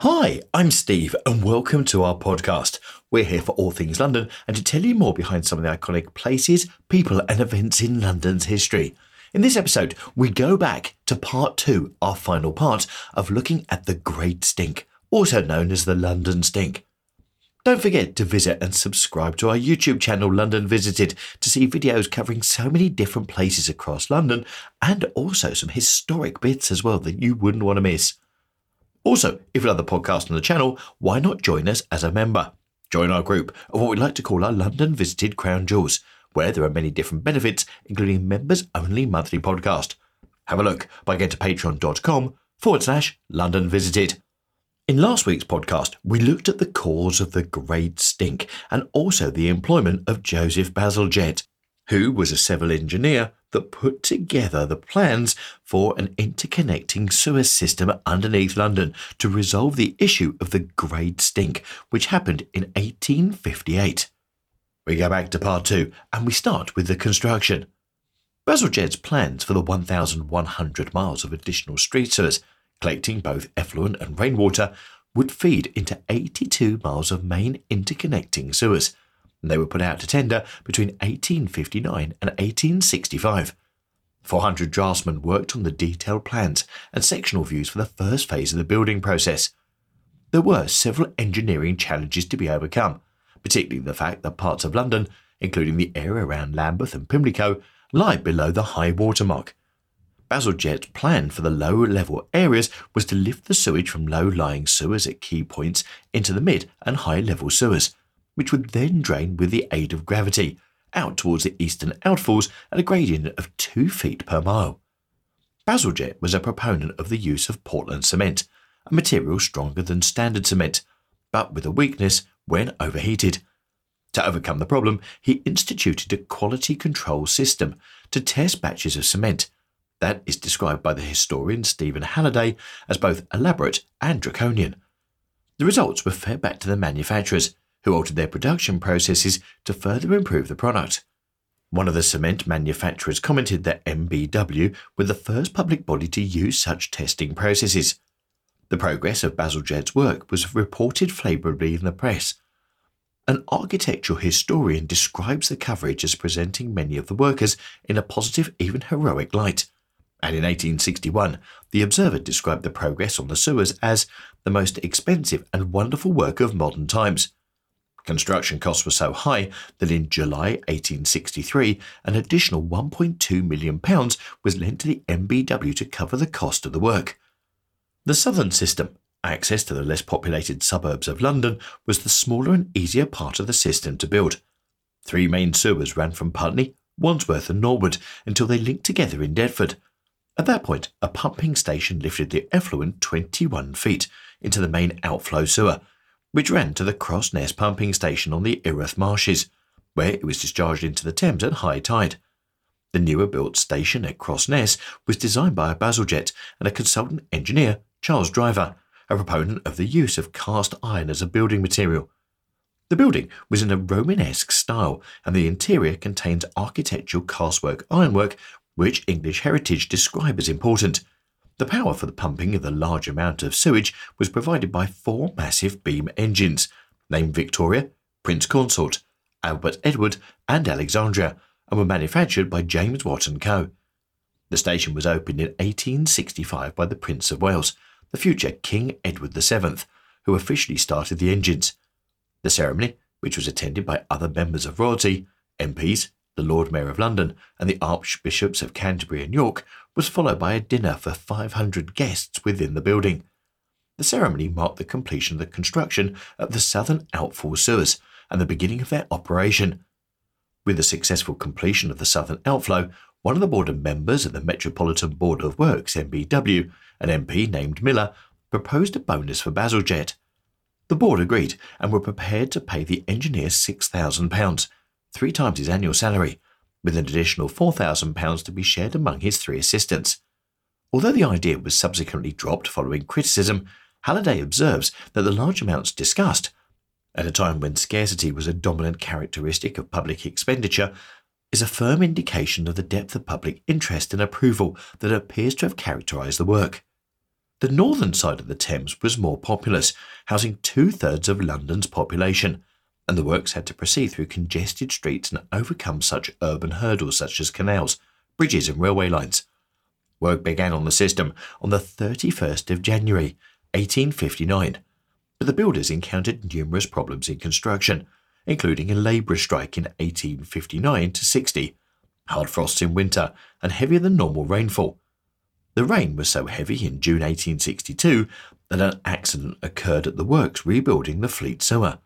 Hi, I'm Steve, and welcome to our podcast. We're here for all things London and to tell you more behind some of the iconic places, people, and events in London's history. In this episode, we go back to part two, our final part of looking at the Great Stink, also known as the London Stink. Don't forget to visit and subscribe to our YouTube channel, London Visited, to see videos covering so many different places across London and also some historic bits as well that you wouldn't want to miss. Also, if you love the podcast on the channel, why not join us as a member? Join our group of what we like to call our London Visited Crown Jewels, where there are many different benefits, including members only monthly podcast. Have a look by going to patreon.com forward slash London Visited. In last week's podcast, we looked at the cause of the Great Stink and also the employment of Joseph Bazalgette, who was a civil engineer that put together the plans for an interconnecting sewer system underneath London to resolve the issue of the Great Stink, which happened in 1858. We go back to part two and we start with the construction. Bazalgette's plans for the 1,100 miles of additional street sewers, collecting both effluent and rainwater, would feed into 82 miles of main interconnecting sewers and they were put out to tender between 1859 and 1865. 400 draftsmen worked on the detailed plans and sectional views for the first phase of the building process. There were several engineering challenges to be overcome, particularly the fact that parts of London, including the area around Lambeth and Pimlico, lie below the high water mark. Bazalgette's plan for the low level areas was to lift the sewage from low lying sewers at key points into the mid and high level sewers which would then drain with the aid of gravity out towards the eastern outfalls at a gradient of two feet per mile. Bazalgette was a proponent of the use of Portland cement, a material stronger than standard cement, but with a weakness when overheated. To overcome the problem, he instituted a quality control system to test batches of cement. That is described by the historian Stephen Halliday as both elaborate and draconian. The results were fed back to the manufacturers, who altered their production processes to further improve the product. One of the cement manufacturers commented that MBW were the first public body to use such testing processes. The progress of Bazalgette's work was reported favourably in the press. An architectural historian describes the coverage as presenting many of the workers in a positive, even heroic light. And in 1861, the Observer described the progress on the sewers as the most expensive and wonderful work of modern times. Construction costs were so high that in July 1863, an additional £1.2 million was lent to the MBW to cover the cost of the work. The southern system, access to the less populated suburbs of London, was the smaller and easier part of the system to build. Three main sewers ran from Putney, Wandsworth, and Norwood until they linked together in Deptford. At that point, a pumping station lifted the effluent 21 feet into the main outflow sewer which ran to the Crossness pumping station on the Erith Marshes, where it was discharged into the Thames at high tide. The newer built station at Crossness was designed by a Bazalgette and a consultant engineer, Charles Driver, a proponent of the use of cast iron as a building material. The building was in a Romanesque style, and the interior contains architectural castwork ironwork, which English heritage describe as important. The power for the pumping of the large amount of sewage was provided by four massive beam engines, named Victoria, Prince Consort, Albert Edward, and Alexandra, and were manufactured by James Watt & Co. The station was opened in 1865 by the Prince of Wales, the future King Edward VII, who officially started the engines. The ceremony, which was attended by other members of royalty, MPs, the Lord Mayor of London, and the Archbishops of Canterbury and York, was followed by a dinner for 500 guests within the building. The ceremony marked the completion of the construction of the southern outfall sewers and the beginning of their operation. With the successful completion of the southern outflow, one of the board of members of the Metropolitan Board of Works, MBW, an MP named Miller, proposed a bonus for Bazalgette. The board agreed and were prepared to pay the engineer £6,000, three times his annual salary, with an additional £4,000 to be shared among his three assistants. Although the idea was subsequently dropped following criticism, Halliday observes that the large amounts discussed, at a time when scarcity was a dominant characteristic of public expenditure, is a firm indication of the depth of public interest and approval that appears to have characterised the work. The northern side of the Thames was more populous, housing two thirds of London's population, and the works had to proceed through congested streets and overcome such urban hurdles such as canals, bridges, and railway lines. Work began on the system on the 31st of January 1859, but the builders encountered numerous problems in construction, including a labour strike in 1859 to 60, hard frosts in winter, and heavier than normal rainfall. The rain was so heavy in June 1862 that an accident occurred at the works rebuilding the Fleet sewer.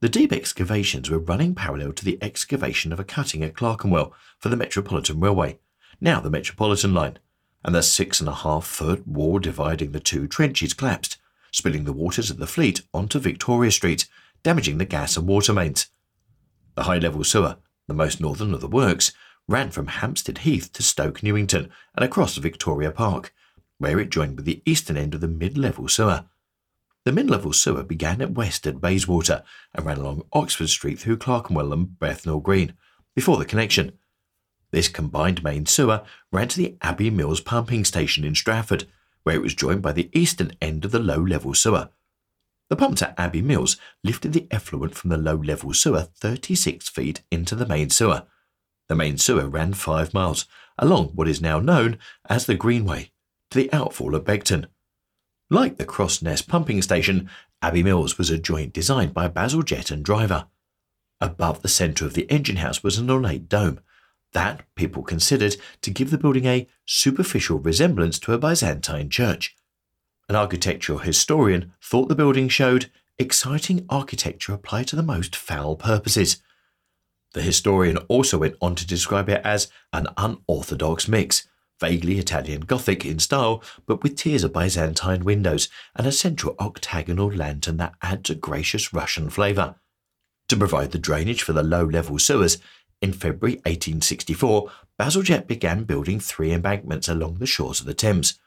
The deep excavations were running parallel to the excavation of a cutting at Clerkenwell for the Metropolitan Railway, now the Metropolitan Line, and the six and a half foot wall dividing the two trenches collapsed, spilling the waters of the fleet onto Victoria Street, damaging the gas and water mains. The high level sewer, the most northern of the works, ran from Hampstead Heath to Stoke Newington and across Victoria Park, where it joined with the eastern end of the mid level sewer. The mid level sewer began at west at Bayswater and ran along Oxford Street through Clerkenwell and Bethnal Green, before the connection this combined main sewer ran to the Abbey Mills pumping station in Stratford, where it was joined by the eastern end of the low level sewer. The pumps at Abbey Mills lifted the effluent from the low level sewer 36 feet into the main sewer. The main sewer ran five miles along what is now known as the Greenway to the outfall at Beckton. Like the Crossness pumping station, Abbey Mills was a joint designed by Bazalgette and Driver. Above the centre of the engine house was an ornate dome, that people considered to give the building a superficial resemblance to a Byzantine church. An architectural historian thought the building showed exciting architecture applied to the most foul purposes. The historian also went on to describe it as an unorthodox mix, vaguely Italian Gothic in style, but with tiers of Byzantine windows and a central octagonal lantern that adds a gracious Russian flavour. To provide the drainage for the low level sewers, in February 1864, Bazalgette began building three embankments along the shores of the Thames.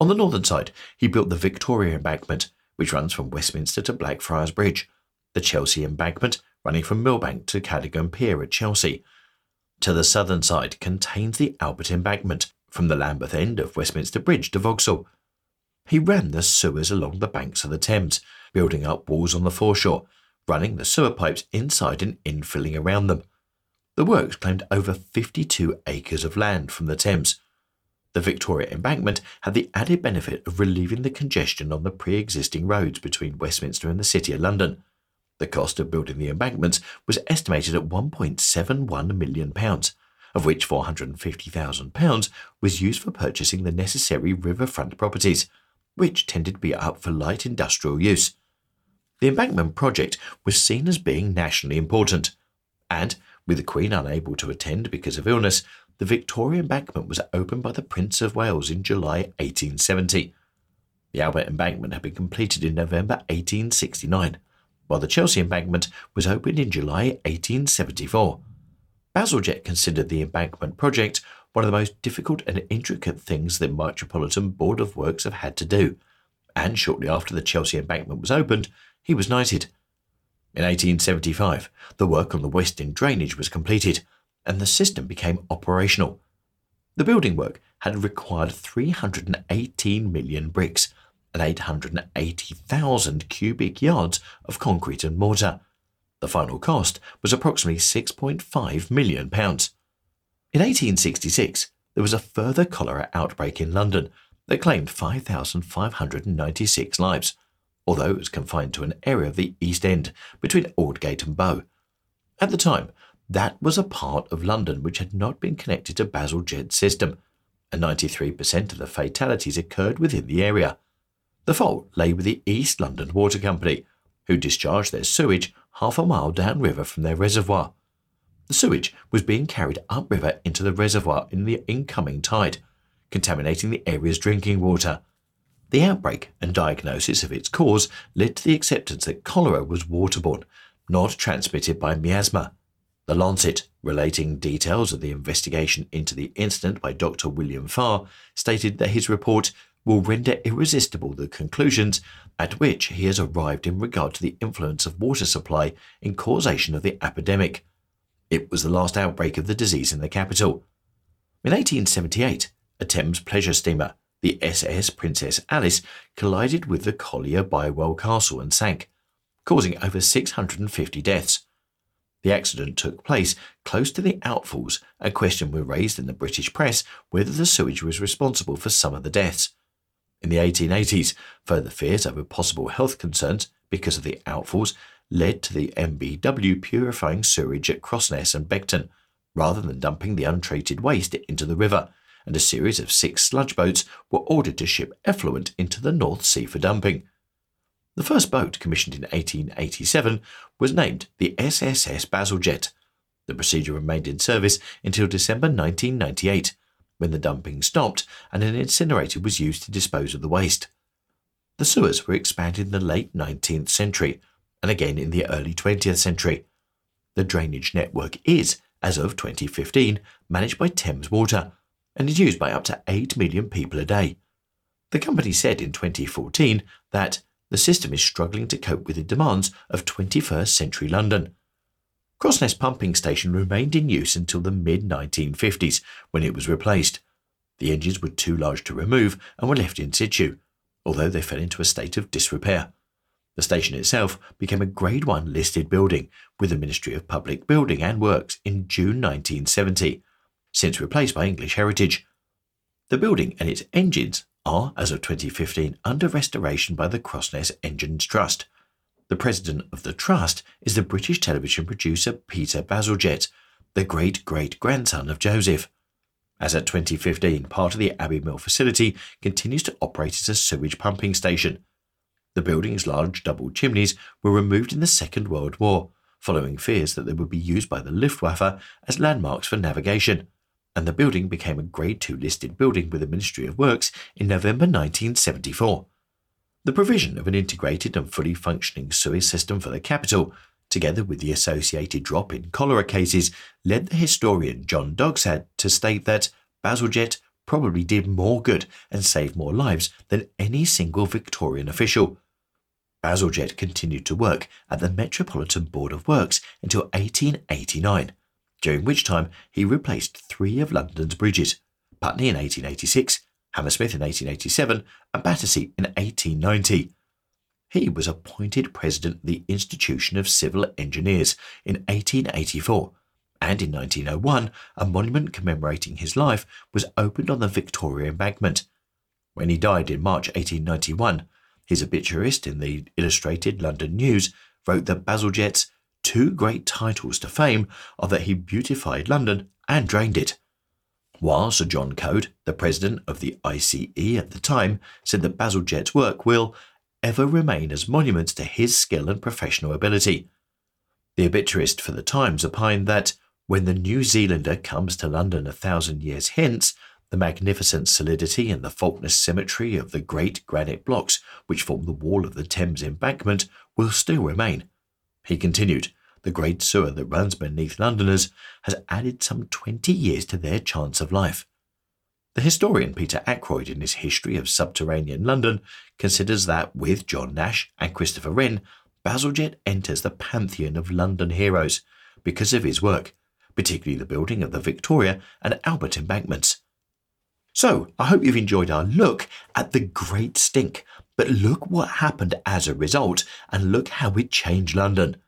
On the northern side, he built the Victoria Embankment, which runs from Westminster to Blackfriars Bridge, the Chelsea Embankment, running from Millbank to Cadogan Pier at Chelsea. To the southern side contains the Albert Embankment, from the Lambeth end of Westminster Bridge to Vauxhall. He ran the sewers along the banks of the Thames, building up walls on the foreshore, running the sewer pipes inside and infilling around them. The works claimed over 52 acres of land from the Thames. The Victoria Embankment had the added benefit of relieving the congestion on the pre existing roads between Westminster and the City of London. The cost of building the embankments was estimated at £1.71 million, of which £450,000 was used for purchasing the necessary riverfront properties, which tended to be up for light industrial use. The embankment project was seen as being nationally important, and with the Queen unable to attend because of illness, the Victoria Embankment was opened by the Prince of Wales in July 1870. The Albert Embankment had been completed in November 1869, while the Chelsea Embankment was opened in July 1874. Bazalgette considered the embankment project one of the most difficult and intricate things the Metropolitan Board of Works have had to do, and shortly after the Chelsea Embankment was opened, he was knighted. In 1875, the work on the West drainage was completed and the system became operational. The building work had required 318 million bricks and 880,000 cubic yards of concrete and mortar. The final cost was approximately 6.5 million pounds. In 1866, there was a further cholera outbreak in London that claimed 5,596 lives. although it was confined to an area of the East End between Aldgate and Bow. At the time, that was a part of London which had not been connected to Bazalgette's system, and 93% of the fatalities occurred within the area. The fault lay with the East London Water Company, who discharged their sewage half a mile downriver from their reservoir. The sewage was being carried upriver into the reservoir in the incoming tide, contaminating the area's drinking water. The outbreak and diagnosis of its cause led to the acceptance that cholera was waterborne, not transmitted by miasma. The Lancet, relating details of the investigation into the incident by Dr. William Farr, stated that his report will render irresistible the conclusions at which he has arrived in regard to the influence of water supply in causation of the epidemic. It was the last outbreak of the disease in the capital. In 1878, a Thames pleasure steamer, the SS Princess Alice, collided with the collier Bywell Castle and sank, causing over 650 deaths. The accident took place close to the outfalls, and questions were raised in the British press whether the sewage was responsible for some of the deaths. In the 1880s, further fears over possible health concerns because of the outfalls led to the MBW purifying sewage at Crossness and Beckton, rather than dumping the untreated waste into the river, and a series of six sludge boats were ordered to ship effluent into the North Sea for dumping. The first boat, commissioned in 1887, was named the SSS Bazalgette. The procedure remained in service until December 1998, when the dumping stopped and an incinerator was used to dispose of the waste. The sewers were expanded in the late 19th century and again in the early 20th century. The drainage network is, as of 2015, managed by Thames Water and is used by up to 8 million people a day. The company said in 2014 that the system is struggling to cope with the demands of 21st century London. Crossness pumping station remained in use until the mid 1950s when it was replaced. The engines were too large to remove and were left in situ, although they fell into a state of disrepair. The station itself became a Grade 1 listed building with the Ministry of Public Building and Works in June 1970, since replaced by English Heritage. The building and its engines are, as of 2015, under restoration by the Crossness Engines Trust. The president of the trust is the British television producer Peter Bazalgette, the great great grandson of Joseph. As at 2015, part of the Abbey Mill facility continues to operate as a sewage pumping station. The building's large double chimneys were removed in the Second World War, following fears that they would be used by the Luftwaffe as landmarks for navigation and the building became a Grade 2 listed building with the Ministry of Works in November 1974. The provision of an integrated and fully functioning sewage system for the capital, together with the associated drop in cholera cases, led the historian John Doxat to state that Bazalgette probably did more good and saved more lives than any single Victorian official. Bazalgette continued to work at the Metropolitan Board of Works until 1889 during which time he replaced three of London's bridges Putney in 1886, Hammersmith in 1887, and Battersea in 1890. He was appointed president of the Institution of Civil Engineers in 1884, and in 1901 a monument commemorating his life was opened on the Victoria Embankment. When he died in March 1891, his obituarist in the Illustrated London News wrote that Bazalgette's two great titles to fame are that he beautified London and drained it. While Sir John Coode, the president of the ICE at the time, said that Bazalgette's work will ever remain as monuments to his skill and professional ability. The obituarist for the Times opined that when the New Zealander comes to London a thousand years hence, the magnificent solidity and the faultless symmetry of the great granite blocks which form the wall of the Thames embankment will still remain, he continued, the great sewer that runs beneath Londoners has added some 20 years to their chance of life. The historian Peter Ackroyd, in his History of Subterranean London, considers that with John Nash and Christopher Wren, Bazalgette enters the pantheon of London heroes because of his work, particularly the building of the Victoria and Albert embankments. So, I hope you've enjoyed our look at the Great Stink, but look what happened as a result, and look how it changed London.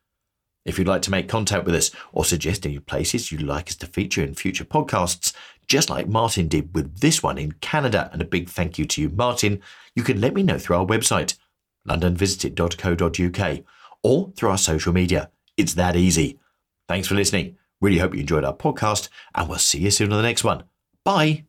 If you'd like to make contact with us or suggest any places you'd like us to feature in future podcasts, just like Martin did with this one in Canada, and a big thank you to you, Martin, you can let me know through our website, londonvisited.co.uk, or through our social media. It's that easy. Thanks for listening. Really hope you enjoyed our podcast, and we'll see you soon on the next one. Bye.